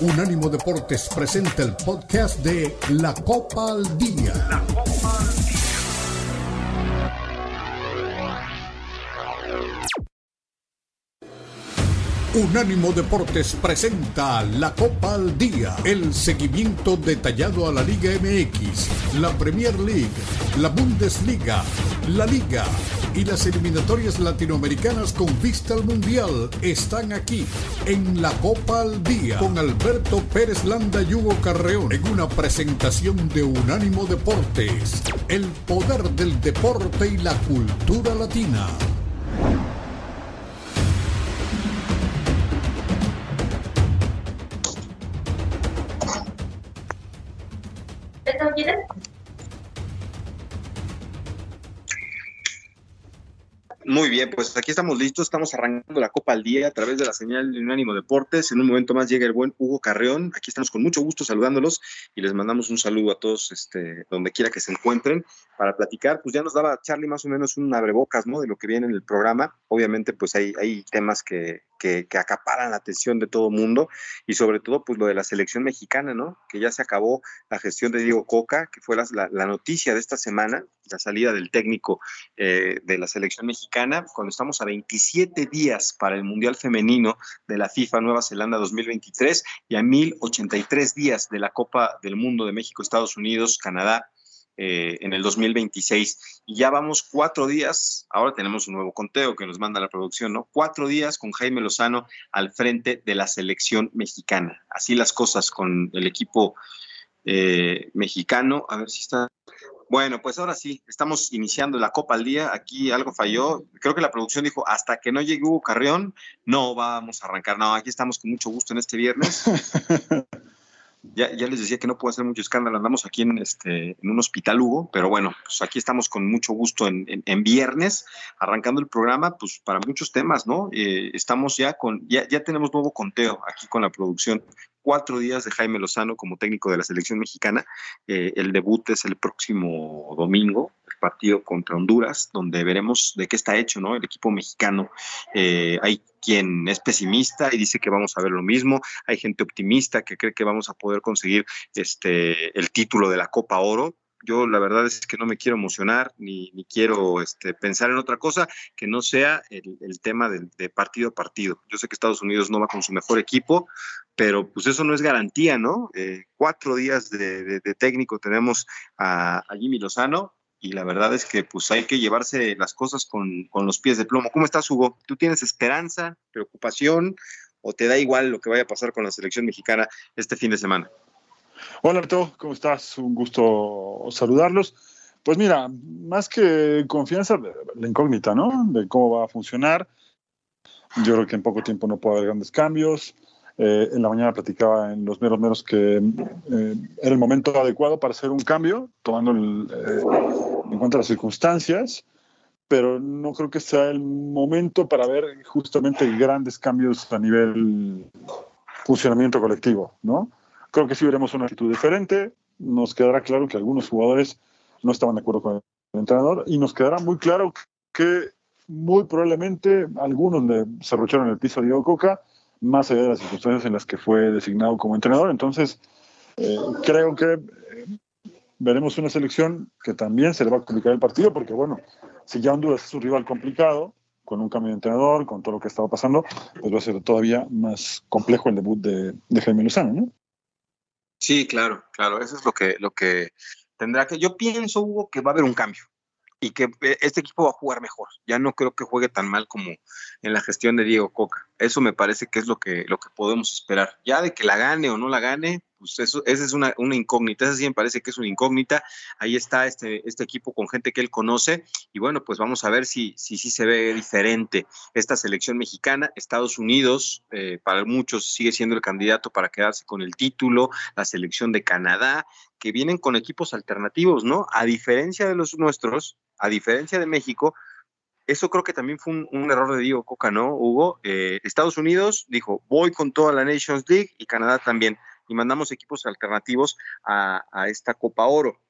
Unánimo Deportes presenta el podcast de La Copa al Día. La Copa al Día. Unánimo Deportes presenta la Copa al Día, el seguimiento detallado a la Liga MX, la Premier League, la Bundesliga, la Liga y las eliminatorias latinoamericanas con vista al Mundial están aquí en la Copa al Día con Alberto Pérez Landa y Hugo Carreón en una presentación de Unánimo Deportes, el poder del deporte y la cultura latina. Muy bien, pues aquí estamos listos, estamos arrancando la Copa al Día a través de la señal de Unánimo Deportes. En un momento más llega el buen Hugo Carreón. Aquí estamos con mucho gusto saludándolos y les mandamos un saludo a todos este, donde quiera que se encuentren para platicar. Pues ya nos daba Charlie más o menos un abrebocas ¿no? de lo que viene en el programa. Obviamente, pues hay, temas que, que, acaparan la atención de todo mundo y sobre todo pues lo de la selección mexicana, ¿no? Que ya se acabó la gestión de Diego Coca, que fue la, la, noticia de esta semana, la salida del técnico eh, de la selección mexicana, cuando estamos a 27 días para el Mundial Femenino de la FIFA Nueva Zelanda 2023 y a 1083 días de la Copa del Mundo de México, Estados Unidos, Canadá eh, en el 2026. Y ya vamos cuatro días, ahora tenemos un nuevo conteo que nos manda la producción, ¿no? Cuatro días con Jaime Lozano al frente de la selección mexicana. Así las cosas con el equipo eh, mexicano. A ver si está. Bueno, pues ahora sí, estamos iniciando la Copa al día. Aquí algo falló. Creo que la producción dijo, hasta que no llegue Hugo Carrión, no vamos a arrancar. No, aquí estamos con mucho gusto en este viernes. Ya, ya, les decía que no puedo hacer mucho escándalo, andamos aquí en, este, en un hospital Hugo, pero bueno, pues aquí estamos con mucho gusto en, en, viernes, arrancando el programa, pues para muchos temas, ¿no? Eh, estamos ya con, ya, ya tenemos nuevo conteo aquí con la producción, cuatro días de Jaime Lozano como técnico de la selección mexicana, eh, el debut es el próximo domingo, partido contra Honduras, donde veremos de qué está hecho, ¿no? El equipo mexicano, eh, hay quien es pesimista y dice que vamos a ver lo mismo. Hay gente optimista que cree que vamos a poder conseguir este el título de la Copa Oro. Yo la verdad es que no me quiero emocionar ni, quiero este, pensar en otra cosa que no sea el, tema de, partido a partido. Yo sé que Estados Unidos no va con su mejor equipo, pero pues eso no es garantía, ¿no? Eh, cuatro días de, técnico tenemos a Jimmy Lozano, y la verdad es que pues hay que llevarse las cosas con, los pies de plomo. ¿Cómo estás, Hugo? ¿Tú tienes esperanza, preocupación o te da igual lo que vaya a pasar con la selección mexicana este fin de semana? Hola, Arturo, ¿cómo estás? Un gusto saludarlos. Pues mira, más que confianza, la incógnita, ¿no? De cómo va a funcionar. Yo creo que en poco tiempo no puede haber grandes cambios. Eh, en la mañana platicaba en los meros meros que eh, era el momento adecuado para hacer un cambio, tomando eh, en cuenta las circunstancias, pero no creo que sea el momento para ver justamente grandes cambios a nivel funcionamiento colectivo, ¿no? Creo que sí veremos una actitud diferente, nos quedará claro que algunos jugadores no estaban de acuerdo con el entrenador y nos quedará muy claro que muy probablemente algunos le cerrucharon el piso a Diego Coca más allá de las circunstancias en las que fue designado como entrenador. Entonces, eh, creo que eh, veremos una selección que también se le va a complicar el partido, porque bueno, si ya Honduras es un rival complicado, con un cambio de entrenador, con todo lo que estaba pasando, pues va a ser todavía más complejo el debut de, de Jaime Lozano, ¿no? Sí, claro, claro, eso es lo que, lo que tendrá que. Yo pienso, Hugo, que va a haber un cambio y que eh, este equipo va a jugar mejor. Ya no creo que juegue tan mal como en la gestión de Diego Coca. Eso me parece que es lo que, lo que podemos esperar. Ya de que la gane o no la gane, pues eso, esa es una, una incógnita. Esa sí me parece que es una incógnita. Ahí está este, este equipo con gente que él conoce. Y bueno, pues vamos a ver si sí si, se ve diferente esta selección mexicana. Estados Unidos, eh, para muchos, sigue siendo el candidato para quedarse con el título. La selección de Canadá, que vienen con equipos alternativos, ¿no? A diferencia de los nuestros, a diferencia de México, eso creo que también fue un, error de Diego Coca, ¿no, Hugo? Eh, Estados Unidos dijo, voy con toda la Nations League y Canadá también. Y mandamos equipos alternativos a, esta Copa Oro.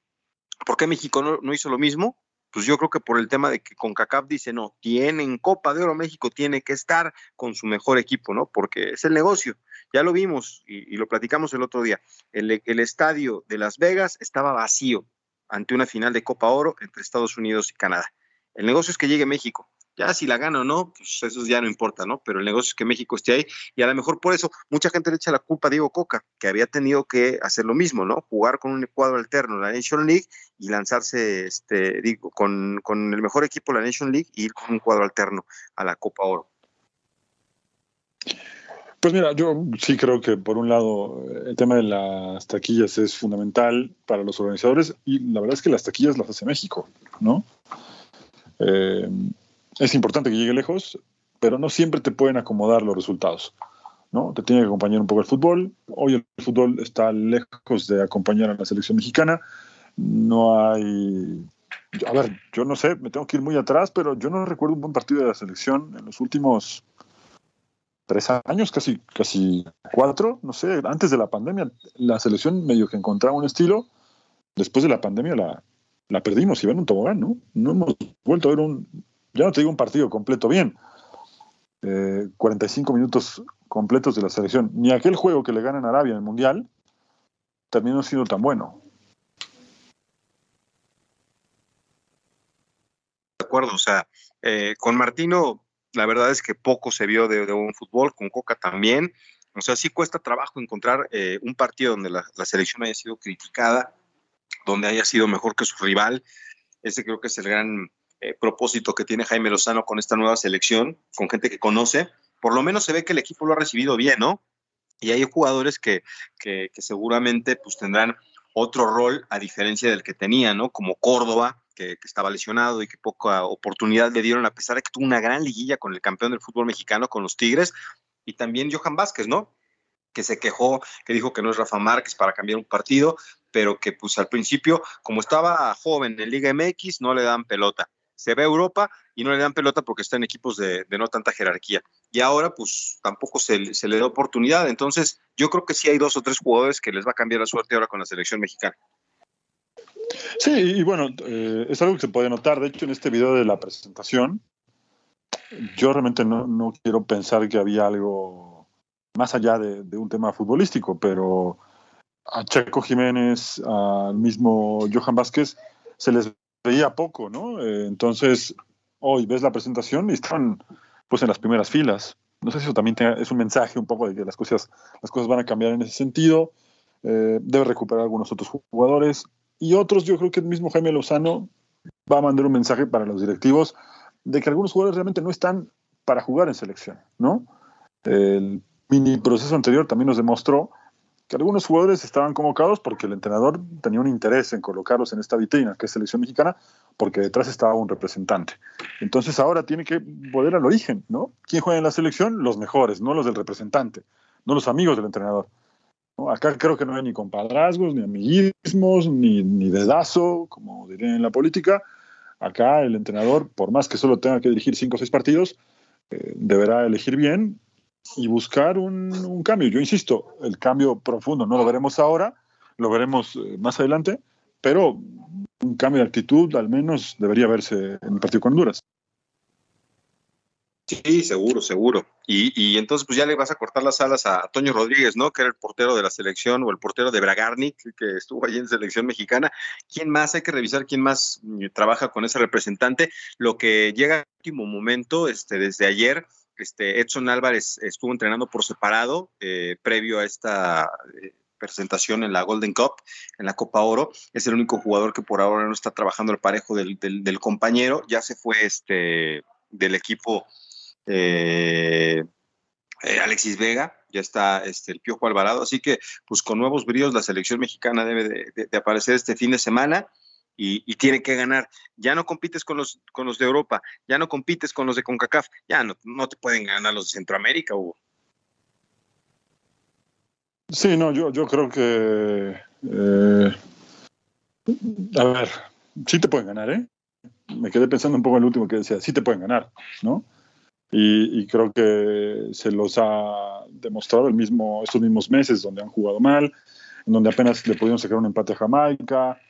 ¿Por qué México no, hizo lo mismo? Pues yo creo que por el tema de que CONCACAF dice, no, tienen Copa de Oro México, tiene que estar con su mejor equipo, ¿no? Porque es el negocio. Ya lo vimos y, lo platicamos el otro día. El, el estadio de Las Vegas estaba vacío ante una final de Copa Oro entre Estados Unidos y Canadá. El negocio es que llegue México. Ya si la gana o no, pues eso ya no importa, ¿no? Pero el negocio es que México esté ahí y a lo mejor por eso mucha gente le echa la culpa a Diego Coca, que había tenido que hacer lo mismo, ¿no? Jugar con un cuadro alterno la Nation League y lanzarse, este, digo, con, con el mejor equipo de la Nation League y ir con un cuadro alterno a la Copa Oro. Pues mira, yo sí creo que por un lado el tema de las taquillas es fundamental para los organizadores y la verdad es que las taquillas las hace México, ¿no? Eh, es importante que llegue lejos, pero no siempre te pueden acomodar los resultados. ¿no? Te tiene que acompañar un poco el fútbol. Hoy el fútbol está lejos de acompañar a la selección mexicana. No hay. A ver, yo no sé, me tengo que ir muy atrás, pero yo no recuerdo un buen partido de la selección en los últimos tres años, casi, casi cuatro, no sé, antes de la pandemia. La selección medio que encontraba un estilo. Después de la pandemia la, la perdimos y ven un tobogán, ¿no? No hemos vuelto a ver un, ya no te digo un partido completo bien, 45 eh, minutos completos de la selección, ni aquel juego que le ganan Arabia en el Mundial terminó siendo tan bueno. De acuerdo, o sea, eh, con Martino la verdad es que poco se vio de, un fútbol, con Coca también. O sea, sí cuesta trabajo encontrar eh, un partido donde la, selección haya sido criticada, donde haya sido mejor que su rival. Ese creo que es el gran eh, propósito que tiene Jaime Lozano con esta nueva selección, con gente que conoce, por lo menos se ve que el equipo lo ha recibido bien, ¿no? Y hay jugadores que, que, seguramente pues tendrán otro rol a diferencia del que tenía, ¿no? Como Córdoba, que, estaba lesionado y que poca oportunidad le dieron, a pesar de que tuvo una gran liguilla con el campeón del fútbol mexicano, con los Tigres, y también Johan Vázquez, ¿no? Que se quejó, que dijo que no es Rafa Márquez para cambiar un partido, pero que pues al principio, como estaba joven en Liga MX, no le dan pelota se ve Europa y no le dan pelota porque está en equipos de, no tanta jerarquía. Y ahora, pues tampoco se, le da oportunidad. Entonces, yo creo que sí hay dos o tres jugadores que les va a cambiar la suerte ahora con la selección mexicana. Sí, y bueno, eh, es algo que se puede notar. De hecho, en este video de la presentación, yo realmente no, quiero pensar que había algo más allá de, de, un tema futbolístico, pero a Checo Jiménez, al mismo Johan Vázquez, se les veía poco, ¿no? Eh, entonces, hoy ves la presentación y están pues en las primeras filas. No sé si eso también es un mensaje un poco de que las cosas, las cosas van a cambiar en ese sentido. Eh, debe recuperar algunos otros jugadores. Y otros, yo creo que el mismo Jaime Lozano va a mandar un mensaje para los directivos de que algunos jugadores realmente no están para jugar en selección, ¿no? El mini proceso anterior también nos demostró que algunos jugadores estaban convocados porque el entrenador tenía un interés en colocarlos en esta vitrina, que es selección mexicana, porque detrás estaba un representante. Entonces ahora tiene que volver al origen, ¿no? ¿Quién juega en la selección? Los mejores, no los del representante, no los amigos del entrenador. Acá creo que no hay ni compadrazgos, ni amiguismos, ni, ni dedazo, como dirían en la política. Acá el entrenador, por más que solo tenga que dirigir cinco o seis partidos, eh, deberá elegir bien y buscar un, cambio. Yo insisto, el cambio profundo no lo veremos ahora, lo veremos eh, más adelante, pero un cambio de actitud al menos debería verse en el partido con Honduras. Sí, seguro, seguro. Y, entonces pues ya le vas a cortar las alas a Toño Rodríguez, ¿no? Que era el portero de la selección o el portero de Bragarnik, que estuvo allí en selección mexicana. ¿Quién más? Hay que revisar quién más mm, trabaja con ese representante. Lo que llega al último momento, este, desde ayer, este, Edson Álvarez estuvo entrenando por separado eh, previo a esta eh, presentación en la Golden Cup, en la Copa Oro. Es el único jugador que por ahora no está trabajando el parejo del, compañero. Ya se fue este, del equipo eh, Alexis Vega, ya está este, el Piojo Alvarado. Así que, pues con nuevos bríos, la selección mexicana debe de aparecer este fin de semana y, tiene que ganar. Ya no compites con los, con los de Europa, ya no compites con los de CONCACAF, ya no, no te pueden ganar los de Centroamérica, Hugo. Sí, no, yo, yo creo que. Eh, a ver, sí te pueden ganar, ¿eh? Me quedé pensando un poco en el último que decía, sí te pueden ganar, ¿no? Y, y, creo que se los ha demostrado el mismo, estos mismos meses donde han jugado mal, en donde apenas le pudieron sacar un empate a Jamaica,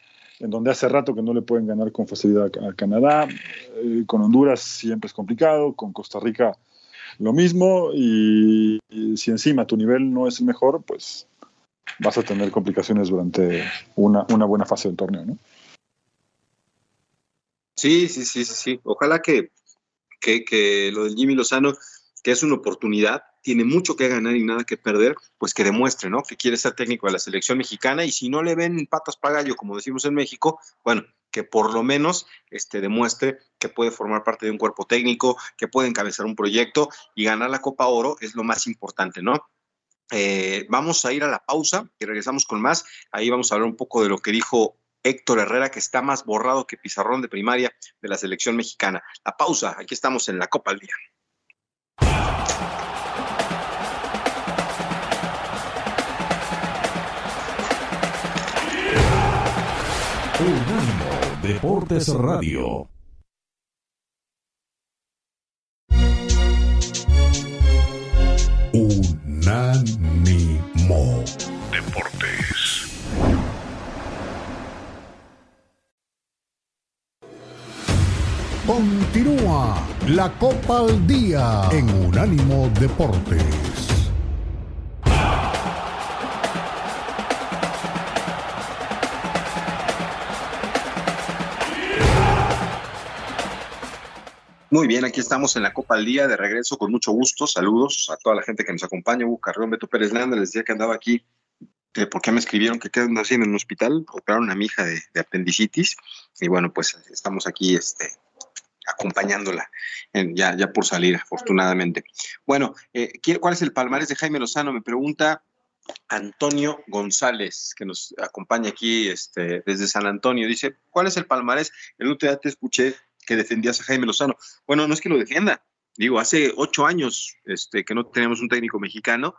en donde hace rato que no le pueden ganar con facilidad a, Canadá, eh, con Honduras siempre es complicado, con Costa Rica lo mismo, y, si encima tu nivel no es el mejor, pues vas a tener complicaciones durante una, una buena fase del torneo, ¿no? Sí, sí, sí, sí, sí. Ojalá que, que, que lo del Jimmy Lozano, que es una oportunidad, tiene mucho que ganar y nada que perder, pues que demuestre, ¿no? Que quiere ser técnico de la selección mexicana y si no le ven patas para gallo, como decimos en México, bueno, que por lo menos este, demuestre que puede formar parte de un cuerpo técnico, que puede encabezar un proyecto y ganar la Copa Oro es lo más importante, ¿no? Eh, vamos a ir a la pausa y regresamos con más. Ahí vamos a hablar un poco de lo que dijo Héctor Herrera, que está más borrado que pizarrón de primaria de la selección mexicana. La pausa, aquí estamos en la Copa al Día. Deportes Radio. Unánimo Deportes. Continúa la Copa al Día en Unánimo Deportes. Muy bien, aquí estamos en la Copa al Día, de regreso con mucho gusto. Saludos a toda la gente que nos acompaña. Hugo Carrión, Beto Pérez Landa, les decía que andaba aquí. De ¿Por qué me escribieron que quedan así en un hospital? Operaron a mi hija de, apendicitis. Y bueno, pues estamos aquí este, acompañándola, ya, ya por salir, afortunadamente. Bueno, eh, ¿cuál es el palmarés de Jaime Lozano? Me pregunta Antonio González, que nos acompaña aquí este, desde San Antonio. Dice, ¿cuál es el palmarés? El otro te escuché que defendías a Jaime Lozano. Bueno, no es que lo defienda. Digo, hace ocho años este, que no tenemos un técnico mexicano.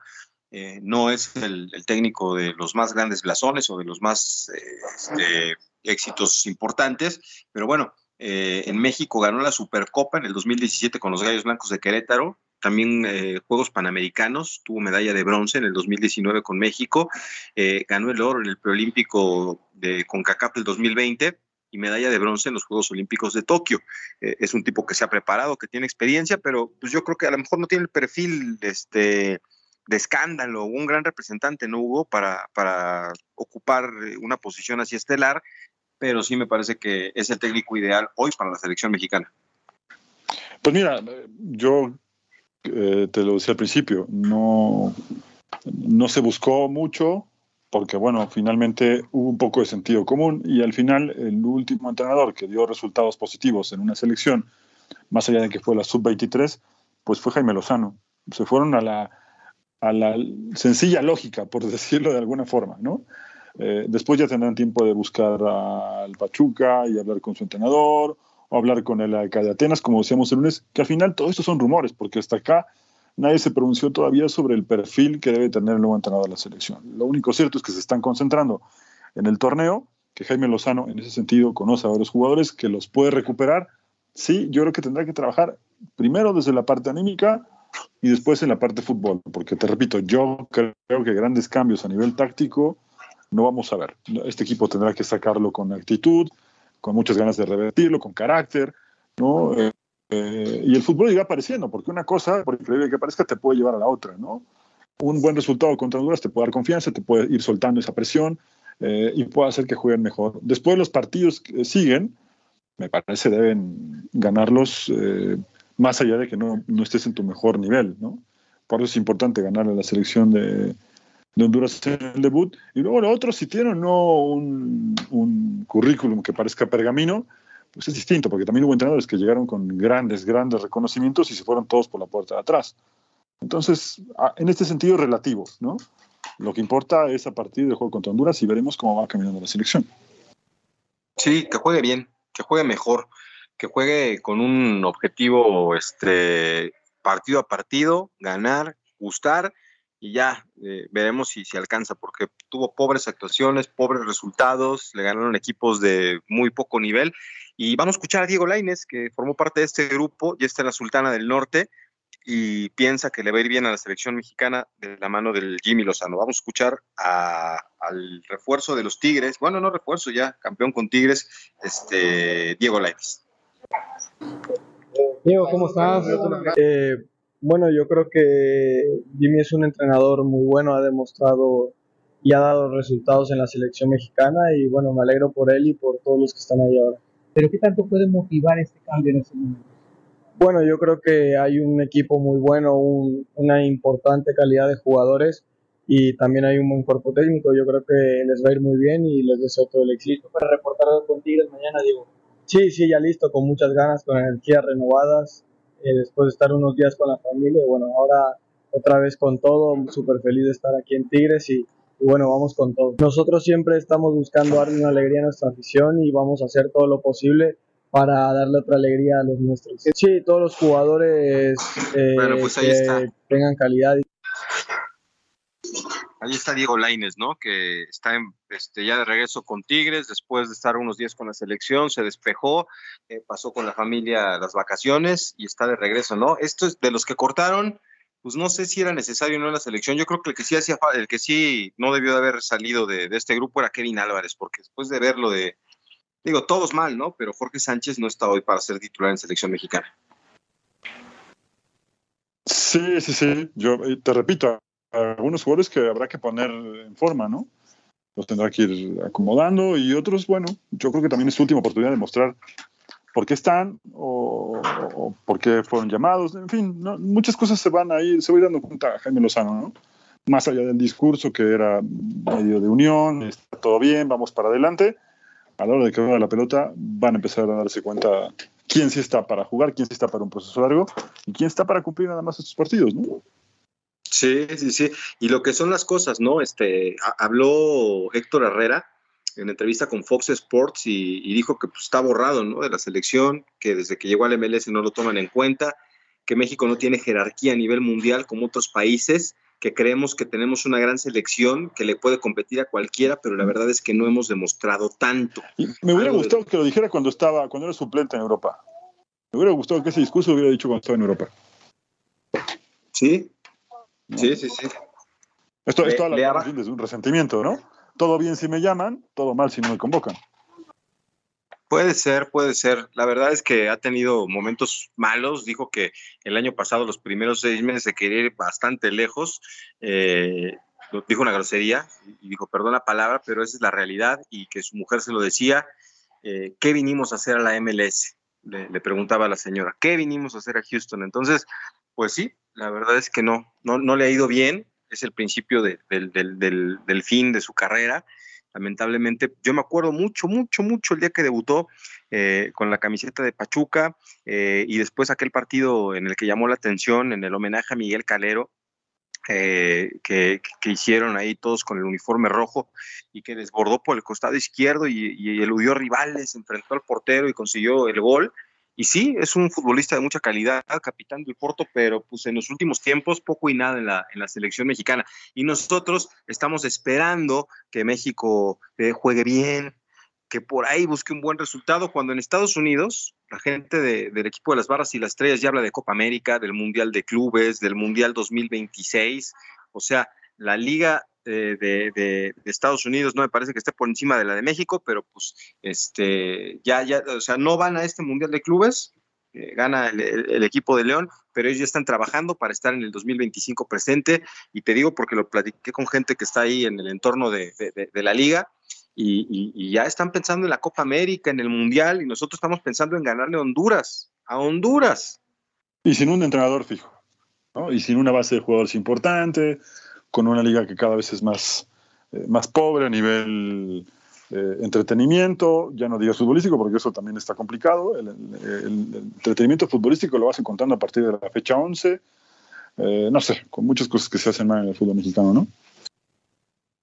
Eh, no es el, técnico de los más grandes blasones o de los más eh, este, éxitos importantes, pero bueno, eh, en México ganó la Supercopa en el 2017 con los Gallos Blancos de Querétaro, también Juegos Panamericanos, tuvo medalla de bronce en el 2019 con México, ganó el oro en el preolímpico de CONCACAF del 2020 y medalla de bronce en los Juegos Olímpicos de Tokio. Eh, es un tipo que se ha preparado, que tiene experiencia, pero pues yo creo que a lo mejor no tiene el perfil este, de escándalo, un gran representante, ¿no hubo? Para, para ocupar una posición así estelar, pero sí me parece que es el técnico ideal hoy para la selección mexicana. Pues mira, yo eh, te lo decía al principio, no, no se buscó mucho, porque bueno, finalmente hubo un poco de sentido común y al final el último entrenador que dio resultados positivos en una selección, más allá de que fue la sub-23, pues fue Jaime Lozano. Se fueron a la, a la sencilla lógica, por decirlo de alguna forma, ¿no? Eh, después ya tendrán tiempo de buscar al Pachuca y hablar con su entrenador o hablar con el alcalde de Atenas, como decíamos el lunes, que al final todo esto son rumores, porque hasta acá nadie se pronunció todavía sobre el perfil que debe tener el nuevo entrenador de la selección. Lo único cierto es que se están concentrando en el torneo, que Jaime Lozano en ese sentido conoce a varios jugadores, que los puede recuperar. Sí, yo creo que tendrá que trabajar primero desde la parte anímica y después en la parte fútbol, porque te repito, yo creo que grandes cambios a nivel táctico no vamos a ver. Este equipo tendrá que sacarlo con actitud, con muchas ganas de revertirlo, con carácter, ¿no? Eh, eh, y el fútbol irá apareciendo, porque una cosa, por increíble que parezca, te puede llevar a la otra, ¿no? Un buen resultado contra Honduras te puede dar confianza, te puede ir soltando esa presión eh, y puede hacer que jueguen mejor. Después los partidos que siguen, me parece, deben ganarlos eh, más allá de que no, no, estés en tu mejor nivel, ¿no? Por eso es importante ganar a la selección de, de Honduras en el debut. Y luego lo otro, si tienen no un, un currículum que parezca pergamino, pues es distinto, porque también hubo entrenadores que llegaron con grandes, grandes reconocimientos y se fueron todos por la puerta de atrás. Entonces, en este sentido relativo, ¿no? Lo que importa es a partir del juego contra Honduras y veremos cómo va caminando la selección. Sí, que juegue bien, que juegue mejor, que juegue con un objetivo este, partido a partido, ganar, gustar y ya eh, veremos si se alcanza, porque tuvo pobres actuaciones, pobres resultados, le ganaron equipos de muy poco nivel y vamos a escuchar a Diego Laines, que formó parte de este grupo y está en la Sultana del Norte. y piensa que le va a ir bien a la selección mexicana de la mano del Jimmy Lozano. Vamos a escuchar al refuerzo de los Tigres, bueno, no refuerzo ya, campeón con Tigres, este Diego Lainez. Diego, ¿cómo estás? Eh, bueno, yo creo que Jimmy es un entrenador muy bueno, ha demostrado y ha dado resultados en la selección mexicana y bueno, me alegro por él y por todos los que están ahí ahora. Pero ¿qué tanto puede motivar este cambio en este momento? Bueno, yo creo que hay un equipo muy bueno, una importante calidad de jugadores y también hay un buen cuerpo técnico. Yo creo que les va a ir muy bien y les deseo todo el éxito. Para reportar con Tigres mañana, digo. Sí, sí, ya listo, con muchas ganas, con energías renovadas, eh, después de estar unos días con la familia. Bueno, ahora otra vez con todo, súper feliz de estar aquí en Tigres y, y bueno, vamos con todo. Nosotros siempre estamos buscando darle una alegría a nuestra afición y vamos a hacer todo lo posible para darle otra alegría a los nuestros. Sí, todos los jugadores eh, pues que tengan calidad. Ahí está Diego Laines, ¿no? Que está en, este, ya de regreso con Tigres, después de estar unos días con la selección, se despejó, eh, pasó con la familia las vacaciones y está de regreso, ¿no? Esto es de los que cortaron, pues no sé si era necesario o no en la selección. Yo creo que el que sí hacía, el que sí no debió de haber salido de, este grupo era Kevin Álvarez, porque después de verlo de, digo, todos mal, ¿no? Pero Jorge Sánchez no está hoy para ser titular en selección mexicana. Sí, sí, sí. Yo te repito, algunos jugadores que habrá que poner en forma, ¿no? Los tendrá que ir acomodando y otros, bueno, yo creo que también es su última oportunidad de mostrar por qué están o, por qué fueron llamados, en fin, muchas cosas se van a ir, se va dando cuenta Jaime Lozano, ¿no? Más allá del discurso que era medio de unión, está todo bien, vamos para adelante, a la hora de que vaya la pelota van a empezar a darse cuenta quién sí está para jugar, quién sí está para un proceso largo y quién está para cumplir nada más estos partidos, ¿no? Sí, sí, sí. Y lo que son las cosas, ¿no? Este, habló Héctor Herrera en entrevista con Fox Sports y, dijo que pues, está borrado ¿no? de la selección, que desde que llegó al MLS no lo toman en cuenta, que México no tiene jerarquía a nivel mundial como otros países, que creemos que tenemos una gran selección que le puede competir a cualquiera, pero la verdad es que no hemos demostrado tanto. me hubiera gustado que lo dijera cuando estaba, cuando era suplente en Europa. Me hubiera gustado que ese discurso lo hubiera dicho cuando estaba en Europa. Sí, sí, sí, sí. Esto, esto habla de un resentimiento, ¿no? Todo bien si me llaman, todo mal si no me convocan. Puede ser, puede ser. La verdad es que ha tenido momentos malos. Dijo que el año pasado, los primeros seis meses, se quería ir bastante lejos. Eh, dijo una grosería y dijo, perdón la palabra, pero esa es la realidad y que su mujer se lo decía. Eh, ¿Qué vinimos a hacer a la MLS? Le, preguntaba a la señora, ¿qué vinimos a hacer a Houston? Entonces, pues sí, la verdad es que no, no, no le ha ido bien es el principio del, del, fin de su carrera. Lamentablemente, yo me acuerdo mucho, mucho, mucho el día que debutó eh, con la camiseta de Pachuca eh, y después aquel partido en el que llamó la atención en el homenaje a Miguel Calero, eh, que, hicieron ahí todos con el uniforme rojo y que desbordó por el costado izquierdo y, y, eludió rivales, enfrentó al portero y consiguió el gol. Y sí, es un futbolista de mucha calidad, capitán del Porto, pero pues en los últimos tiempos poco y nada en la, en la selección mexicana. Y nosotros estamos esperando que México eh, juegue bien, que por ahí busque un buen resultado, cuando en Estados Unidos la gente del equipo de las barras y las estrellas ya habla de Copa América, del Mundial de Clubes, del Mundial 2026. O sea, la liga de, de, Estados Unidos no me parece que esté por encima de la de México, pero pues este ya, ya, o sea, no van a este Mundial de Clubes, eh, gana el, equipo de León, pero ellos ya están trabajando para estar en el 2025 presente, y te digo porque lo platiqué con gente que está ahí en el entorno de, la liga, y, ya están pensando en la Copa América, en el Mundial, y nosotros estamos pensando en ganarle a Honduras, a Honduras. Y sin un entrenador fijo, ¿no? y sin una base de jugadores importante, con una liga que cada vez es más, eh, más pobre a nivel eh, entretenimiento, ya no digas futbolístico, porque eso también está complicado. El, entretenimiento futbolístico lo vas encontrando a partir de la fecha 11. Eh, no sé, con muchas cosas que se hacen mal en el fútbol mexicano, ¿no?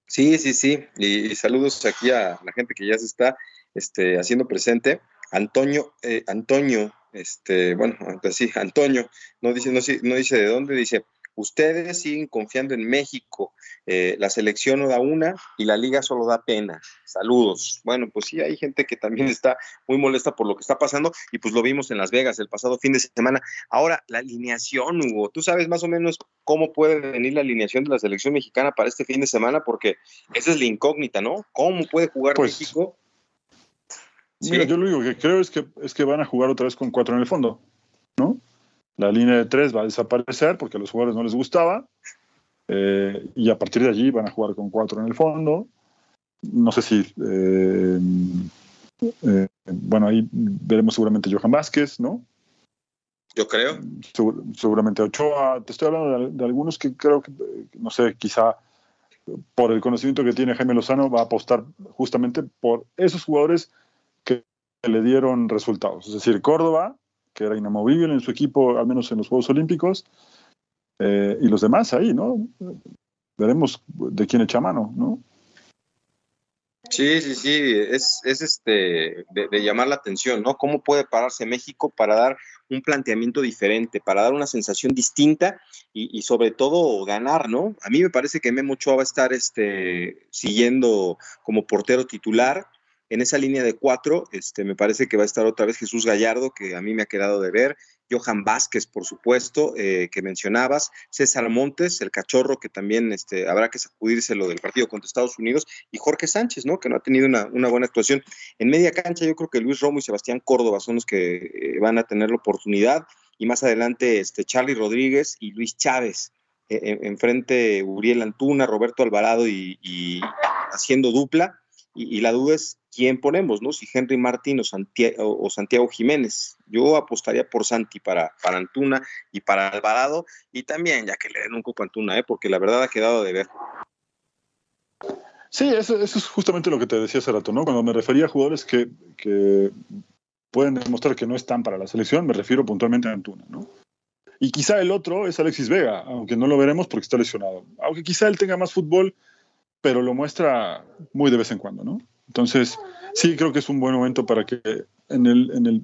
Sí, sí, sí. Y, saludos aquí a la gente que ya se está este, haciendo presente. Antonio, Antonio, este, bueno, pues sí, Antonio, no dice, no, no dice de dónde, dice, Ustedes siguen confiando en México. Eh, la selección no da una y la liga solo da pena. Saludos. Bueno, pues sí, hay gente que también está muy molesta por lo que está pasando y pues lo vimos en Las Vegas el pasado fin de semana. Ahora, la alineación, Hugo, ¿tú sabes más o menos cómo puede venir la alineación de la selección mexicana para este fin de semana? Porque esa es la incógnita, ¿no? ¿Cómo puede jugar pues, México? Mira, yo lo único que creo es que, es que van a jugar otra vez con cuatro en el fondo, ¿no? La línea de tres va a desaparecer porque a los jugadores no les gustaba. Eh, y a partir de allí van a jugar con cuatro en el fondo. No sé si. Eh, eh, bueno, ahí veremos seguramente Johan Vázquez, ¿no? Yo creo. seguramente Ochoa. Te estoy hablando de, algunos que creo que, no sé, quizá por el conocimiento que tiene Jaime Lozano, va a apostar justamente por esos jugadores que le dieron resultados. Es decir, Córdoba, que era inamovible en su equipo, al menos en los Juegos Olímpicos, eh, y los demás ahí, ¿no? Veremos de quién echa mano, ¿no? Sí, sí, sí, es, es este, de, llamar la atención, ¿no? ¿Cómo puede pararse México para dar un planteamiento diferente, para dar una sensación distinta y, sobre todo ganar, ¿no? A mí me parece que Memo Ochoa va a estar este, siguiendo como portero titular, en esa línea de cuatro, este, me parece que va a estar otra vez Jesús Gallardo, que a mí me ha quedado de ver, Johan Vázquez, por supuesto, eh, que mencionabas, César Montes, el cachorro, que también este, habrá que sacudírselo del partido contra Estados Unidos, y Jorge Sánchez, ¿no? Que no ha tenido una, buena actuación. En media cancha, yo creo que Luis Romo y Sebastián Córdoba son los que eh, van a tener la oportunidad, y más adelante este, Charlie Rodríguez y Luis Chávez. Eh, enfrente Uriel Antuna, Roberto Alvarado y, haciendo dupla. y, la duda es quién ponemos, ¿no? Si Henry Martín o, Santiago, Jiménez. Yo apostaría por Santi para, Antuna y para Alvarado, y también ya que le den un copo a Antuna, ¿eh? porque la verdad ha quedado de ver. Sí, eso, es justamente lo que te decía hace rato, ¿no? Cuando me refería a jugadores que, que pueden demostrar que no están para la selección, me refiero puntualmente a Antuna, ¿no? Y quizá el otro es Alexis Vega, aunque no lo veremos porque está lesionado. Aunque quizá él tenga más fútbol, pero lo muestra muy de vez en cuando, ¿no? Entonces, sí creo que es un buen momento para que en, el, en, el,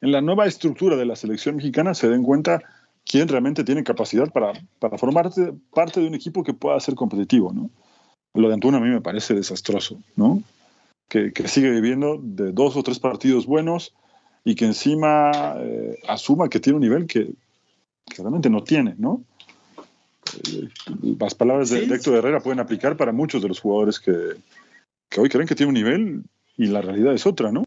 en la nueva estructura de la selección mexicana se den cuenta quién realmente tiene capacidad para, para formar parte de un equipo que pueda ser competitivo, ¿no? Lo de Antuna a mí me parece desastroso, ¿no? Que, sigue viviendo de dos o tres partidos buenos y que encima eh, asuma que tiene un nivel que, realmente no tiene, ¿no? Eh, las palabras de Héctor Herrera pueden aplicar para muchos de los jugadores que, que hoy creen que tiene un nivel y la realidad es otra, ¿no?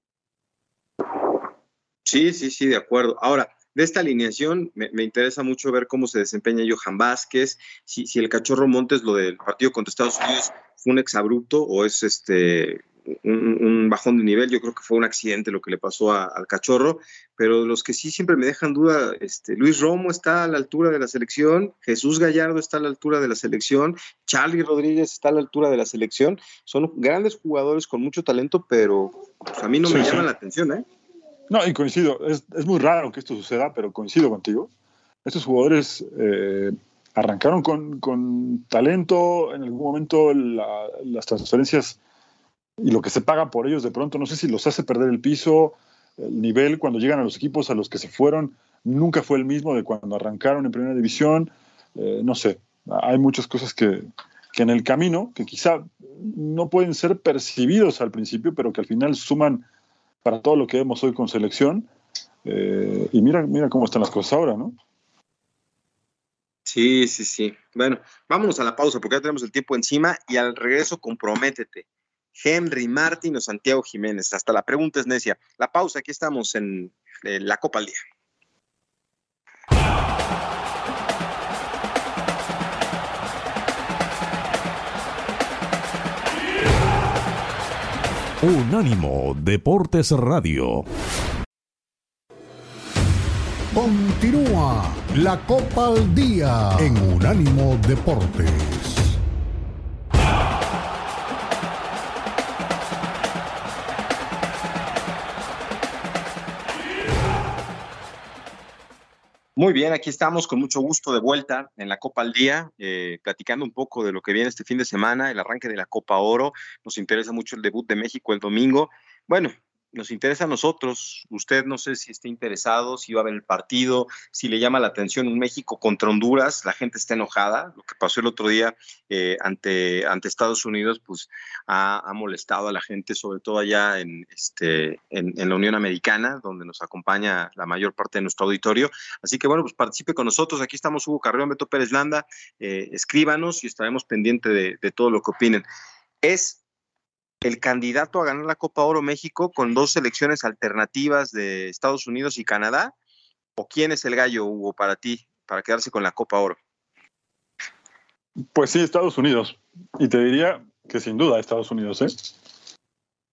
Sí, sí, sí, de acuerdo. Ahora, de esta alineación me, interesa mucho ver cómo se desempeña Johan Vázquez, si, si el cachorro Montes, lo del partido contra Estados Unidos, fue un exabrupto o es este un, bajón de nivel. Yo creo que fue un accidente lo que le pasó al cachorro, pero los que sí siempre me dejan duda, este, Luis Romo está a la altura de la selección, Jesús Gallardo está a la altura de la selección, Charlie Rodríguez está a la altura de la selección. Son grandes jugadores con mucho talento, pero pues, a mí no me llama la atención, ¿eh? No, y coincido, es, muy raro que esto suceda, pero coincido contigo. Estos jugadores eh, arrancaron con, talento, en algún momento las transferencias y lo que se paga por ellos de pronto, no sé si los hace perder el piso, el nivel cuando llegan a los equipos a los que se fueron, nunca fue el mismo de cuando arrancaron en primera división, eh, no sé, hay muchas cosas que, en el camino, que quizá no pueden ser percibidos al principio, pero que al final suman para todo lo que vemos hoy con selección. Eh, y mira, mira cómo están las cosas ahora, ¿no? Sí, sí, sí. Bueno, vámonos a la pausa porque ya tenemos el tiempo encima y al regreso comprométete. Henry Martin o Santiago Jiménez. Hasta la pregunta es necia. La pausa, aquí estamos en la Copa al Día. Unánimo Deportes Radio. Continúa la Copa al Día en Unánimo Deportes. Muy bien, aquí estamos con mucho gusto de vuelta en la Copa al Día, eh, platicando un poco de lo que viene este fin de semana, el arranque de la Copa Oro. Nos interesa mucho el debut de México el domingo. Bueno, nos interesa a nosotros. Usted no sé si está interesado, si va a ver el partido, si le llama la atención un México contra Honduras. La gente está enojada. Lo que pasó el otro día eh, ante, ante Estados Unidos, pues ha, molestado a la gente, sobre todo allá en, este, en, la Unión Americana, donde nos acompaña la mayor parte de nuestro auditorio. Así que bueno, pues participe con nosotros. Aquí estamos Hugo Carrión, Beto Pérez Landa. Eh, escríbanos y estaremos pendientes de, de todo lo que opinen. Es el candidato a ganar la Copa Oro México con dos selecciones alternativas de Estados Unidos y Canadá? ¿O quién es el gallo, Hugo, para ti, para quedarse con la Copa Oro? Pues sí, Estados Unidos. Y te diría que sin duda Estados Unidos, ¿eh?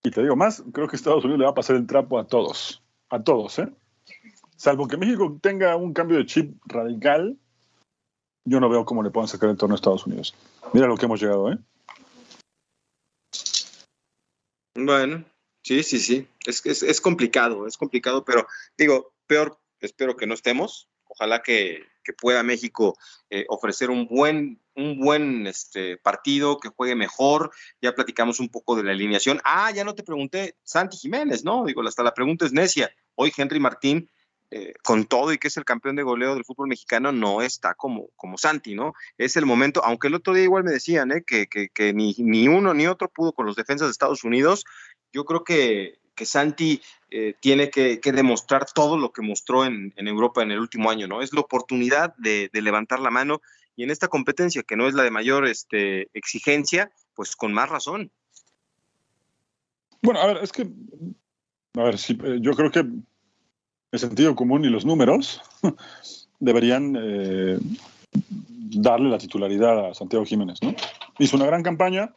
Y te digo más, creo que Estados Unidos le va a pasar el trapo a todos, a todos, ¿eh? Salvo que México tenga un cambio de chip radical, yo no veo cómo le puedan sacar el torneo a Estados Unidos. Mira lo que hemos llegado, ¿eh? Bueno, sí, sí, sí. Es, es, es complicado, es complicado, pero digo, peor, espero que no estemos. Ojalá que, pueda México eh, ofrecer un buen, un buen este, partido, que juegue mejor. Ya platicamos un poco de la alineación. Ah, ya no te pregunté, Santi Jiménez, ¿no? Digo, hasta la pregunta es necia. Hoy Henry Martín eh, con todo y que es el campeón de goleo del fútbol mexicano, no está como, como Santi, ¿no? Es el momento, aunque el otro día igual me decían ¿eh? que, que, ni, ni, uno ni otro pudo con los defensas de Estados Unidos, yo creo que, que Santi eh, tiene que, demostrar todo lo que mostró en, en, Europa en el último año, ¿no? Es la oportunidad de, de, levantar la mano y en esta competencia, que no es la de mayor este, exigencia, pues con más razón. Bueno, a ver, es que, a ver, sí, yo creo que el sentido común y los números deberían eh, darle la titularidad a Santiago Jiménez. ¿no? Hizo una gran campaña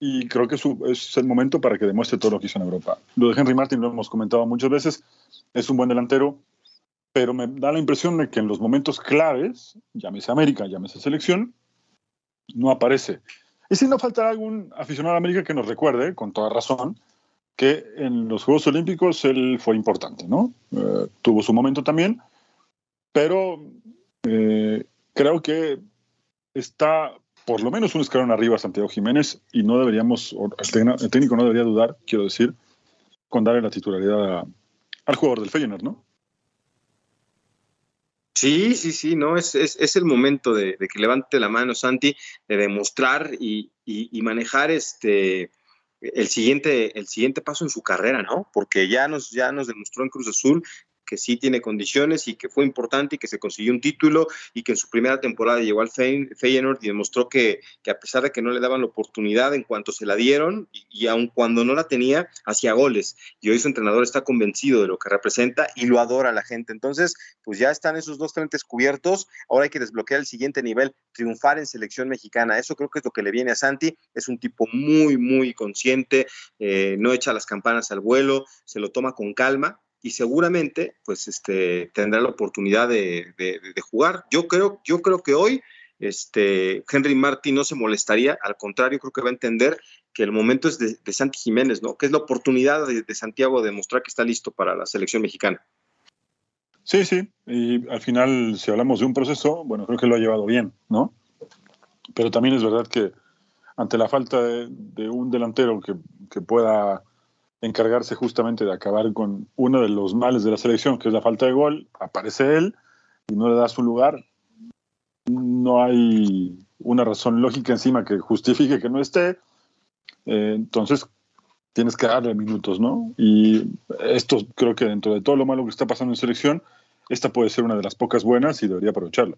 y creo que es el momento para que demuestre todo lo que hizo en Europa. Lo de Henry Martin lo hemos comentado muchas veces, es un buen delantero, pero me da la impresión de que en los momentos claves, llámese América, llámese selección, no aparece. Y si no faltará algún aficionado a América que nos recuerde, con toda razón, que en los Juegos Olímpicos él fue importante, ¿no? Eh, tuvo su momento también, pero eh, creo que está por lo menos un escalón arriba Santiago Jiménez y no deberíamos, el técnico no debería dudar, quiero decir, con darle la titularidad al jugador del Feyenoord, ¿no? Sí, sí, sí, no, es, es, el momento de, que levante la mano Santi, de demostrar y, y manejar este, el siguiente, el siguiente paso en su carrera, ¿no? Porque ya nos, ya nos demostró en Cruz Azul que sí tiene condiciones y que fue importante y que se consiguió un título y que en su primera temporada llegó al Feyenoord y demostró que, que a pesar de que no le daban la oportunidad en cuanto se la dieron y, aun cuando no la tenía, hacía goles. Y hoy su entrenador está convencido de lo que representa y lo adora la gente. Entonces, pues ya están esos dos frentes cubiertos. Ahora hay que desbloquear el siguiente nivel, triunfar en selección mexicana. Eso creo que es lo que le viene a Santi. Es un tipo muy, muy consciente, eh, no echa las campanas al vuelo, se lo toma con calma y seguramente pues este, tendrá la oportunidad de, jugar. Yo creo, yo creo que hoy este, Henry Martin no se molestaría, al contrario, creo que va a entender que el momento es de, Santi Jiménez, ¿no? Que es la oportunidad de, Santiago de mostrar que está listo para la selección mexicana. Sí, sí, y al final, si hablamos de un proceso, bueno, creo que lo ha llevado bien, ¿no? Pero también es verdad que ante la falta de, un delantero que, que pueda encargarse justamente de acabar con uno de los males de la selección, que es la falta de gol, aparece él y no le da su lugar. No hay una razón lógica encima que justifique que no esté. Eh, entonces, tienes que darle minutos, ¿no? Y esto creo que dentro de todo lo malo que está pasando en selección, esta puede ser una de las pocas buenas y debería aprovecharlo.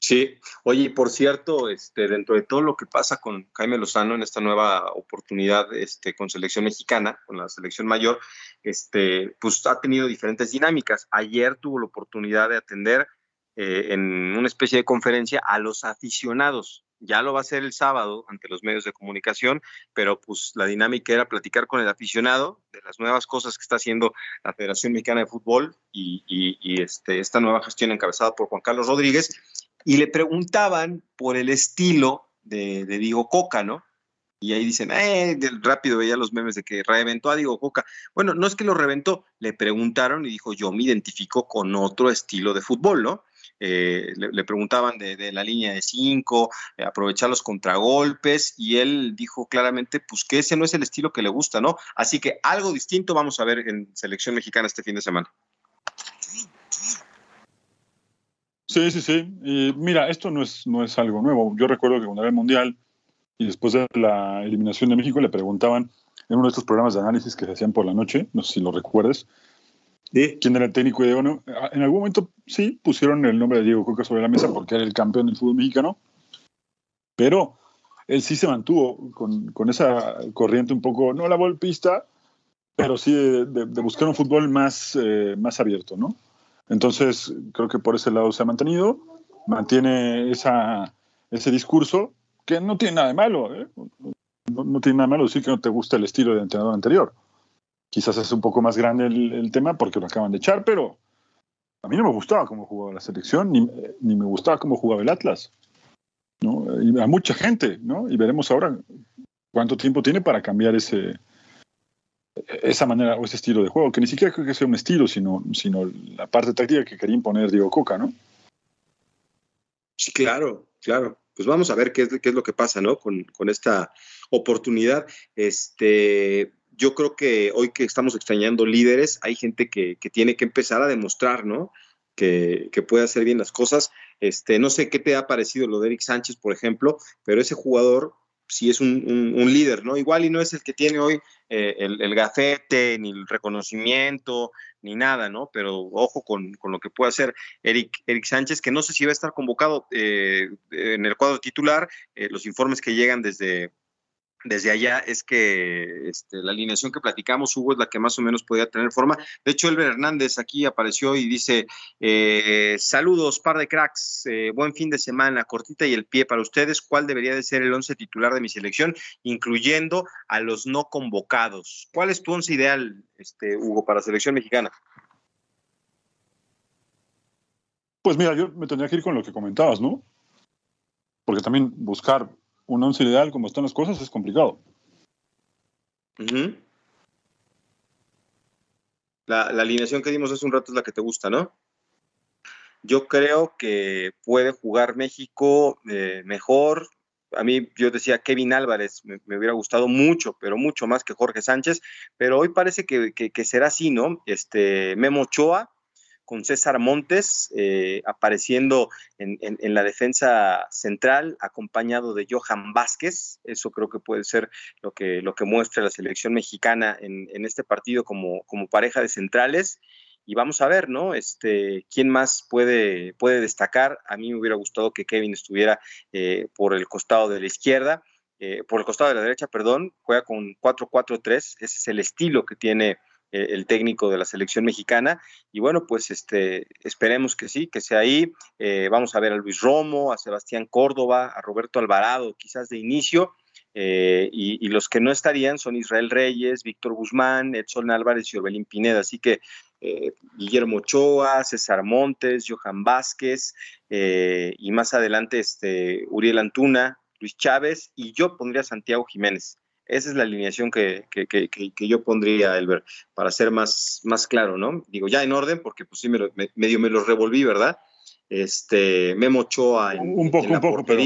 Sí, oye, por cierto, este, dentro de todo lo que pasa con Jaime Lozano en esta nueva oportunidad este, con selección mexicana, con la selección mayor, este, pues ha tenido diferentes dinámicas. Ayer tuvo la oportunidad de atender eh, en una especie de conferencia a los aficionados. Ya lo va a hacer el sábado ante los medios de comunicación, pero pues la dinámica era platicar con el aficionado de las nuevas cosas que está haciendo la Federación Mexicana de Fútbol y, y este, esta nueva gestión encabezada por Juan Carlos Rodríguez y le preguntaban por el estilo de, Diego Coca, ¿no? Y ahí dicen, eh, rápido veía los memes de que reventó a Diego Coca. Bueno, no es que lo reventó, le preguntaron y dijo, yo me identifico con otro estilo de fútbol, ¿no? eh, le, preguntaban de, la línea de cinco, eh, aprovechar los contragolpes, y él dijo claramente, pues que ese no es el estilo que le gusta, ¿no? Así que algo distinto vamos a ver en selección mexicana este fin de semana. Sí, sí, sí. Y mira, esto no es, no es algo nuevo. Yo recuerdo que cuando era el Mundial y después de la eliminación de México le preguntaban en uno de estos programas de análisis que se hacían por la noche, no sé si lo recuerdes, quién era el técnico de ONU. En algún momento sí pusieron el nombre de Diego Coca sobre la mesa porque era el campeón del fútbol mexicano, pero él sí se mantuvo con, con esa corriente un poco, no la golpista, pero sí de, buscar un fútbol más, eh, más abierto, ¿no? Entonces, creo que por ese lado se ha mantenido, mantiene esa, ese discurso, que no tiene nada de malo, ¿eh? no, tiene nada de malo decir que no te gusta el estilo del entrenador anterior. Quizás es un poco más grande el, tema porque lo acaban de echar, pero a mí no me gustaba cómo jugaba la selección, ni, ni me gustaba cómo jugaba el Atlas. ¿no? A mucha gente, ¿no? Y veremos ahora cuánto tiempo tiene para cambiar ese, esa manera o ese estilo de juego, que ni siquiera creo que sea un estilo, sino, sino la parte táctica que quería imponer Diego Coca, ¿no? Sí, claro, claro. Pues vamos a ver qué es, qué es lo que pasa, ¿no? Con, con esta oportunidad. Este, yo creo que hoy que estamos extrañando líderes, hay gente que, que tiene que empezar a demostrar, ¿no? Que, que, puede hacer bien las cosas. Este, no sé qué te ha parecido lo de Eric Sánchez, por ejemplo, pero ese jugador sí es un, un, líder, ¿no? Igual y no es el que tiene hoy eh, el, el, gafete, ni el reconocimiento, ni nada, ¿no? Pero ojo con, con, lo que puede hacer Eric, Eric Sánchez, que no sé si va a estar convocado eh, en el cuadro titular. Eh, los informes que llegan desde, desde allá es que este, la alineación que platicamos, Hugo, es la que más o menos podía tener forma. De hecho, Elber Hernández aquí apareció y dice, eh, saludos, par de cracks, eh, buen fin de semana, cortita y el pie para ustedes. ¿Cuál debería de ser el once titular de mi selección, incluyendo a los no convocados? ¿Cuál es tu once ideal, este, Hugo, para selección mexicana? Pues mira, yo me tendría que ir con lo que comentabas, ¿no? Porque también buscar un once ideal como están las cosas es complicado. la, alineación que dimos hace un rato es la que te gusta, ¿no? Yo creo que puede jugar México eh, mejor. A mí, yo decía Kevin Álvarez, me, hubiera gustado mucho, pero mucho más que Jorge Sánchez. Pero hoy parece que, que será así, ¿no? Este, Memo Ochoa, con César Montes eh, apareciendo en, la defensa central, acompañado de Johan Vázquez. Eso creo que puede ser lo que, lo que muestra la selección mexicana en, este partido como, como, pareja de centrales. Y vamos a ver, ¿no? Este, ¿Quién más puede, puede destacar? A mí me hubiera gustado que Kevin estuviera eh, por el costado de la izquierda. Eh, por el costado de la derecha, perdón, juega con 4-4-3, ese es el estilo que tiene el técnico de la selección mexicana. Y bueno, pues este, esperemos que sí, que sea ahí. Eh, vamos a ver a Luis Romo, a Sebastián Córdoba, a Roberto Alvarado, quizás de inicio. Eh, y, los que no estarían son Israel Reyes, Víctor Guzmán, Edson Álvarez y Orbelín Pineda. Así que Guillermo Ochoa, César Montes, Johan Vázquez y más adelante este, Uriel Antuna, Luis Chávez y yo pondría Santiago Jiménez. Esa es la alineación que, que, que, que, yo pondría, Elber, para ser más, más claro, ¿no? Digo, ya en orden, porque pues sí, me medio me los revolví, ¿verdad? Este, Memo Ochoa en, un poco, un poco, Pero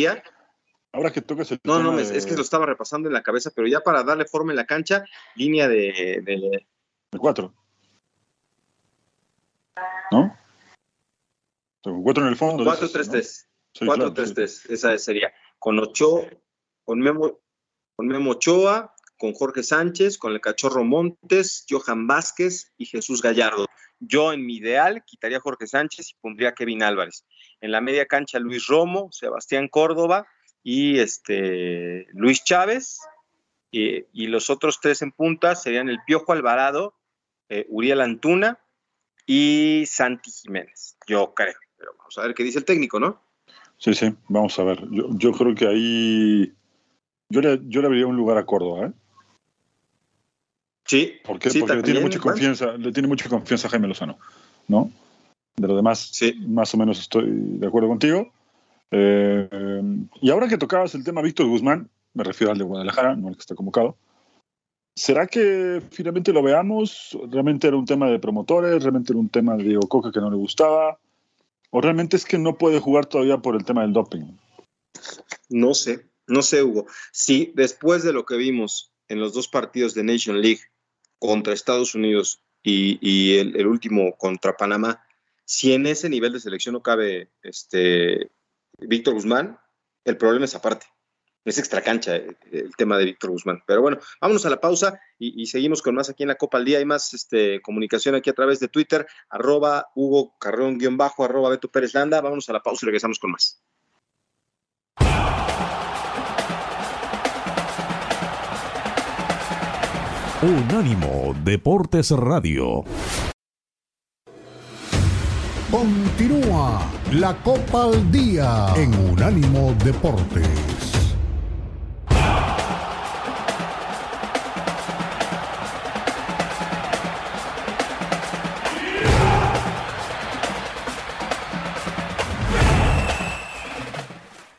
ahora que tocas el No, no, es que lo estaba repasando en la cabeza, pero ya para darle forma en la cancha, línea de... De, de cuatro. ¿No? Cuatro en el fondo. 4-3-3. 4-3-3, esa sería. Con Ochoa, con Memo, con Memo Ochoa, con Jorge Sánchez, con el Cachorro Montes, Johan Vázquez y Jesús Gallardo. Yo en mi ideal quitaría a Jorge Sánchez y pondría a Kevin Álvarez. En la media cancha Luis Romo, Sebastián Córdoba y este Luis Chávez. Y, los otros tres en punta serían el Piojo Alvarado, eh, Uriel Antuna y Santi Jiménez. Yo creo. Pero vamos a ver qué dice el técnico, ¿no? Sí, sí, vamos a ver. Yo, yo creo que ahí yo le, yo le abriría un lugar a Córdoba, ¿eh? Sí. ¿Por qué? Porque le tiene mucha confianza, le tiene mucha confianza a Jaime Lozano, ¿no? De lo demás, sí. más o menos estoy de acuerdo contigo. Eh, y ahora que tocabas el tema Víctor Guzmán, me refiero al de Guadalajara, no al que está convocado. ¿Será que finalmente lo veamos? ¿Realmente era un tema de promotores? ¿Realmente era un tema de Diego Coca que no le gustaba? ¿O realmente es que no puede jugar todavía por el tema del doping? No sé, no sé, Hugo. Sí, después de lo que vimos en los dos partidos de Nation League contra Estados Unidos y, el, último contra Panamá, si en ese nivel de selección no cabe este Víctor Guzmán, el problema es aparte. Es extra cancha eh, el, tema de Víctor Guzmán. Pero bueno, vámonos a la pausa y, seguimos con más aquí en la Copa al Día. Hay más este, comunicación aquí a través de Twitter, arroba Hugo Carrón guion bajo, arroba Beto Pérez Landa. Vámonos a la pausa y regresamos con más. Unánimo Deportes Radio. Continúa la Copa al Día en Unánimo Deportes.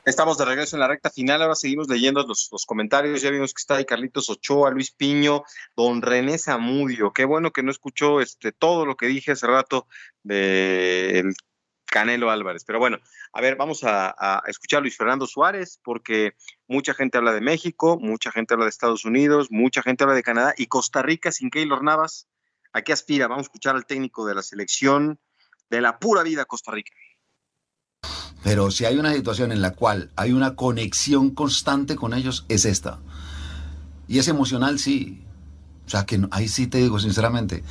Estamos de regreso en la recta final, ahora seguimos leyendo los, comentarios, ya vimos que está ahí Carlitos Ochoa, Luis Piño, don René Zamudio, qué bueno que no escuchó este, todo lo que dije hace rato del Canelo Álvarez, pero bueno, a ver, vamos a, escuchar a Luis Fernando Suárez, porque mucha gente habla de México, mucha gente habla de Estados Unidos, mucha gente habla de Canadá y Costa Rica sin Keylor Navas, ¿a qué aspira? Vamos a escuchar al técnico de la selección de la pura vida Costa Rica. Pero si hay una situación en la cual hay una conexión constante con ellos, es esta. Y es emocional, sí. O sea, que ahí sí te digo sinceramente,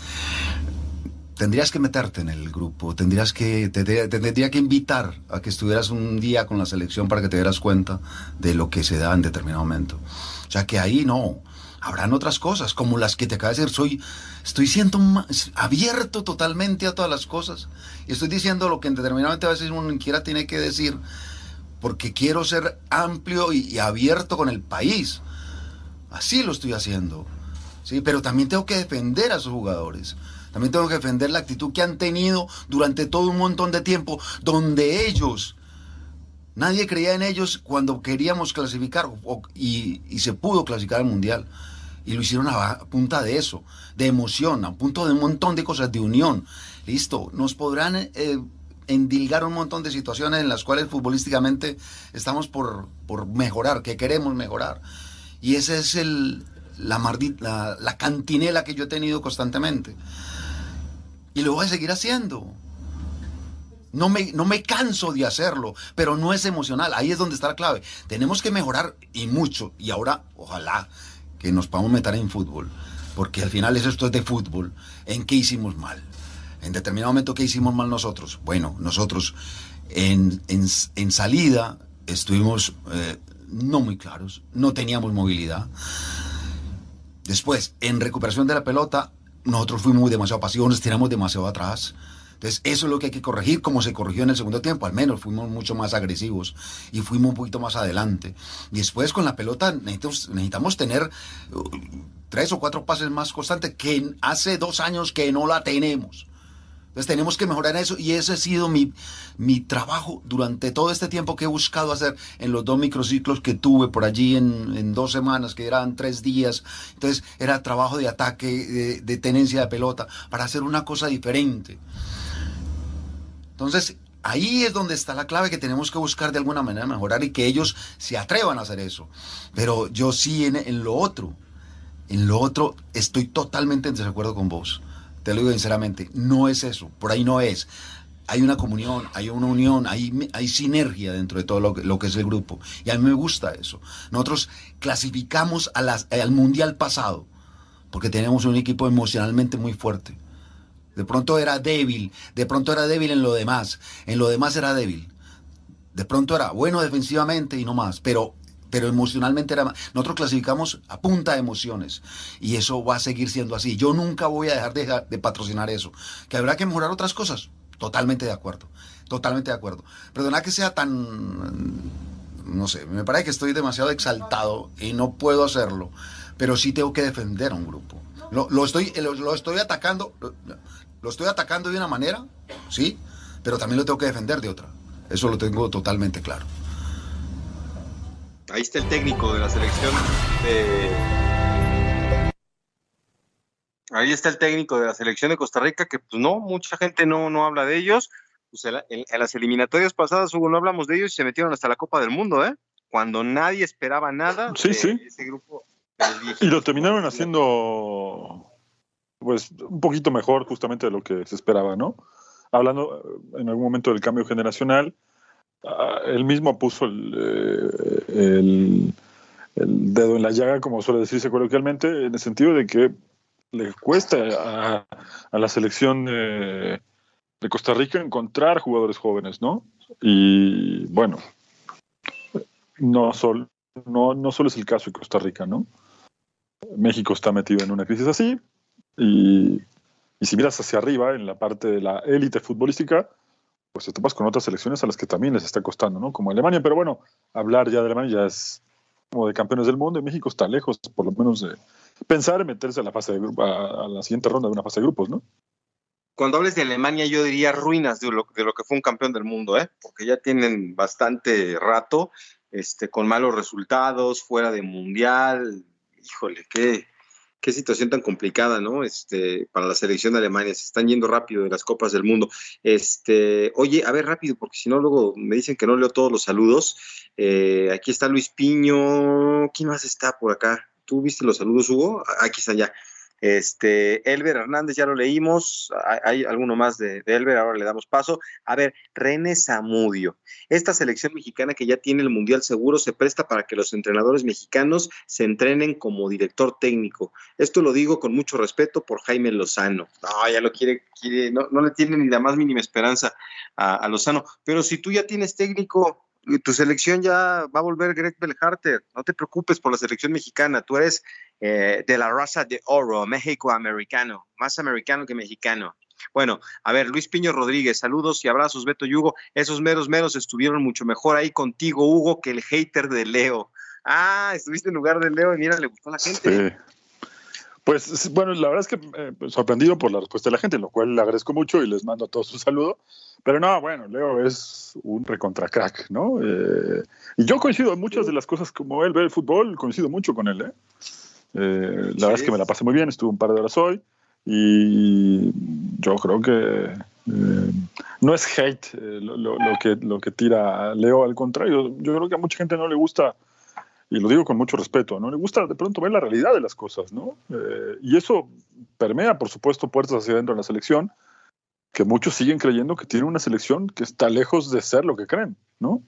tendrías que meterte en el grupo, tendrías que, te, tendría que invitar a que estuvieras un día con la selección para que te dieras cuenta de lo que se da en determinado momento. O sea, que ahí no habrán otras cosas, como las que te acabo de decir. Soy, estoy siendo abierto totalmente a todas las cosas. Y estoy diciendo lo que en determinadamente a veces uno ni siquiera tiene que decir, porque quiero ser amplio y, abierto con el país. Así lo estoy haciendo. ¿sí? Pero también tengo que defender a sus jugadores. También tengo que defender la actitud que han tenido durante todo un montón de tiempo, donde ellos Nadie creía en ellos cuando queríamos clasificar y, y, se pudo clasificar al Mundial. Y lo hicieron a punta de eso, de emoción, a punto de un montón de cosas, de unión. Listo, nos podrán eh, endilgar un montón de situaciones en las cuales futbolísticamente estamos por, por mejorar, que queremos mejorar. Y esa es el, la, la, la cantinela que yo he tenido constantemente. Y lo voy a seguir haciendo. No me, no me canso de hacerlo, pero no es emocional. Ahí es donde está la clave. Tenemos que mejorar y mucho. Y ahora, ojalá que nos podamos meter en fútbol, porque al final esto es de fútbol. ¿En qué hicimos mal? En determinado momento, ¿qué hicimos mal nosotros? Bueno, nosotros en, salida estuvimos eh, no muy claros, no teníamos movilidad. Después, en recuperación de la pelota, nosotros fuimos demasiado pasivos, nos tiramos demasiado atrás. Entonces, eso es lo que hay que corregir, como se corrigió en el segundo tiempo. Al menos fuimos mucho más agresivos y fuimos un poquito más adelante. Y después, con la pelota, necesitamos, tener uh, tres o cuatro pases más constantes que hace dos años que no la tenemos. Entonces tenemos que mejorar eso y ese ha sido mi, mi trabajo durante todo este tiempo que he buscado hacer en los dos microciclos que tuve por allí en, dos semanas, que eran tres días. Entonces era trabajo de ataque, de tenencia de pelota, para hacer una cosa diferente. Entonces, ahí es donde está la clave que tenemos que buscar de alguna manera mejorar y que ellos se atrevan a hacer eso. Pero yo sí en, lo otro, en lo otro estoy totalmente en desacuerdo con vos. Te lo digo sinceramente, no es eso, por ahí no es. Hay una comunión, hay una unión, hay, hay sinergia dentro de todo lo que, lo que, es el grupo. Y a mí me gusta eso. Nosotros clasificamos a al mundial pasado porque tenemos un equipo emocionalmente muy fuerte. De pronto era débil, de pronto era débil en lo demás, en lo demás era débil. De pronto era bueno defensivamente y no más, pero, pero emocionalmente era. Nosotros clasificamos a punta de emociones y eso va a seguir siendo así. Yo nunca voy a dejar de, de patrocinar eso. Que habrá que mejorar otras cosas, totalmente de acuerdo, totalmente de acuerdo. Perdona que sea tan, no sé, me parece que estoy demasiado exaltado y no puedo hacerlo, pero sí tengo que defender a un grupo. Lo, estoy, lo estoy atacando lo estoy atacando de una manera, sí, pero también lo tengo que defender de otra. Eso lo tengo totalmente claro. Ahí está el técnico de la selección de... Ahí está el técnico de la selección de Costa Rica, que pues no, mucha gente no, no habla de ellos, pues en, las eliminatorias pasadas, Hugo, no hablamos de ellos y se metieron hasta la Copa del Mundo, ¿eh? Cuando nadie esperaba nada sí, sí. ese grupo. Y lo terminaron haciendo, pues, un poquito mejor justamente de lo que se esperaba, ¿no? Hablando eh, en algún momento del cambio generacional, ah, él mismo puso eh, el, dedo en la llaga, como suele decirse coloquialmente, en el sentido de que le cuesta a, a la selección de de Costa Rica encontrar jugadores jóvenes, ¿no? Y bueno, no, sol, no, no solo es el caso de Costa Rica, ¿no? México está metido en una crisis así y, si miras hacia arriba, en la parte de la élite futbolística, pues te topas con otras selecciones a las que también les está costando, ¿no? Como Alemania, pero bueno, hablar ya de Alemania ya es como de campeones del mundo y México está lejos, por lo menos de pensar en meterse a la fase de grupo, a la siguiente ronda de una fase de grupos, ¿no? cuando hables de Alemania, yo diría ruinas de lo, de lo que fue un campeón del mundo, ¿eh? porque ya tienen bastante rato este, con malos resultados, fuera de mundial. Híjole, qué, situación tan complicada, ¿no? Este, para la selección de Alemania. Se están yendo rápido de las copas del mundo. Este, oye, a ver, rápido, porque si no, luego me dicen que no leo todos los saludos. Eh, aquí está Luis Piño. ¿Quién más está por acá? ¿Tú viste los saludos, Hugo? Aquí están ya. Este, Elber Hernández ya lo leímos, hay, alguno más de, Elber, ahora le damos paso. A ver, René Zamudio, esta selección mexicana que ya tiene el Mundial seguro se presta para que los entrenadores mexicanos se entrenen como director técnico. Esto lo digo con mucho respeto por Jaime Lozano. No, ya lo quiere, quiere no, no le tiene ni la más mínima esperanza a Lozano. Pero si tú ya tienes técnico, tu selección ya va a volver Greg Belharter. No te preocupes por la selección mexicana. Tú eres eh, de la raza de oro, México-americano, más americano que mexicano. Bueno, a ver, Luis Piño Rodríguez, saludos y abrazos, Beto y Hugo. Esos meros meros estuvieron mucho mejor ahí contigo, Hugo, que el hater de Leo. Ah, estuviste en lugar de Leo y mira, le gustó a la gente. Sí. Pues bueno, la verdad es que eh, pues, sorprendido por la respuesta de la gente, lo cual le agradezco mucho y les mando a todos un saludo. Pero no, bueno, Leo es un recontra crack, ¿no? Eh, y yo coincido en muchas de las cosas como él ve el fútbol, coincido mucho con él, ¿eh? eh la verdad es que me la pasé muy bien, estuve un par de horas hoy y yo creo que no es hate lo, que, lo que tira Leo, al contrario, yo creo que a mucha gente no le gusta y lo digo con mucho respeto, ¿no? Le gusta de pronto ver la realidad de las cosas, ¿no? Eh, y eso permea, por supuesto, puertas hacia adentro de la selección, que muchos siguen creyendo que tiene una selección que está lejos de ser lo que creen, ¿no?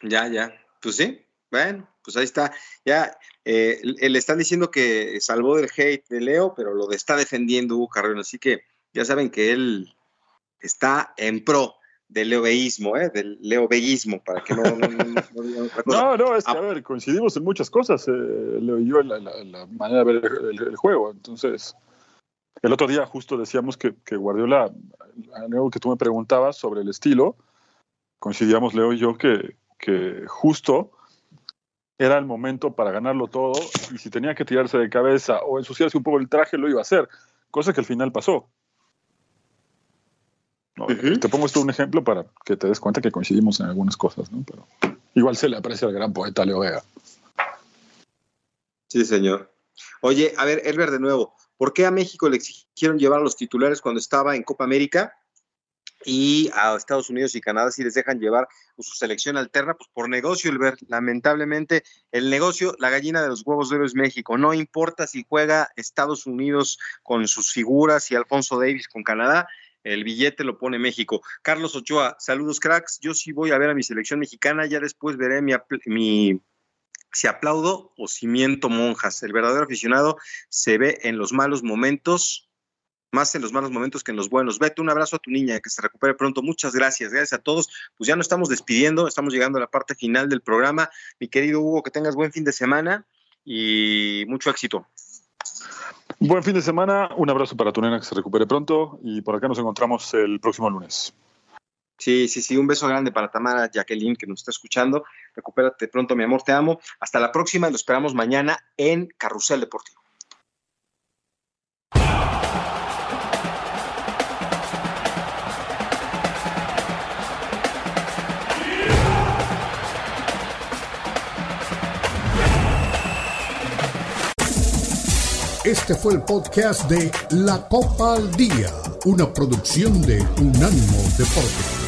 Ya, ya. Pues sí, bueno, pues ahí está. Ya eh, le están diciendo que salvó del hate de Leo, pero lo está defendiendo Hugo Carrero, así que ya saben que él está en pro del leoveísmo, ¿eh? del leoveísmo, para que no, no, no, no, es que, a ver, coincidimos en muchas cosas, eh, Leo y yo, en la, manera de ver el, juego. Entonces, el otro día justo decíamos que, que Guardiola, algo que tú me preguntabas sobre el estilo, coincidíamos Leo y yo que, que justo era el momento para ganarlo todo y si tenía que tirarse de cabeza o ensuciarse un poco el traje, lo iba a hacer, cosa que al final pasó. Te pongo esto un ejemplo para que te des cuenta que coincidimos en algunas cosas, ¿no? Pero igual se le aprecia al gran poeta Leo Vega. Sí, señor. Oye, a ver, Elber, de nuevo, ¿por qué a México le exigieron llevar a los titulares cuando estaba en Copa América? Y a Estados Unidos y Canadá si les dejan llevar su selección alterna, pues por negocio, Elber. Lamentablemente, el negocio, la gallina de los huevos de oro es México. No importa si juega Estados Unidos con sus figuras y Alfonso Davis con Canadá, el billete lo pone México. Carlos Ochoa, saludos cracks. Yo sí voy a ver a mi selección mexicana, ya después veré mi, si aplaudo o si miento monjas. El verdadero aficionado se ve en los malos momentos, más en los malos momentos que en los buenos. Vete, un abrazo a tu niña, que se recupere pronto. Muchas gracias, gracias a todos. Pues ya nos estamos despidiendo, estamos llegando a la parte final del programa. Mi querido Hugo, que tengas buen fin de semana y mucho éxito. Buen fin de semana, un abrazo para tu nena que se recupere pronto y por acá nos encontramos el próximo lunes. Sí, sí, sí, un beso grande para Tamara Jacqueline que nos está escuchando. Recupérate pronto, mi amor, te amo. Hasta la próxima, lo esperamos mañana en Carrusel Deportivo. Este fue el podcast de La Copa al Día una producción de Unánimo Deporte.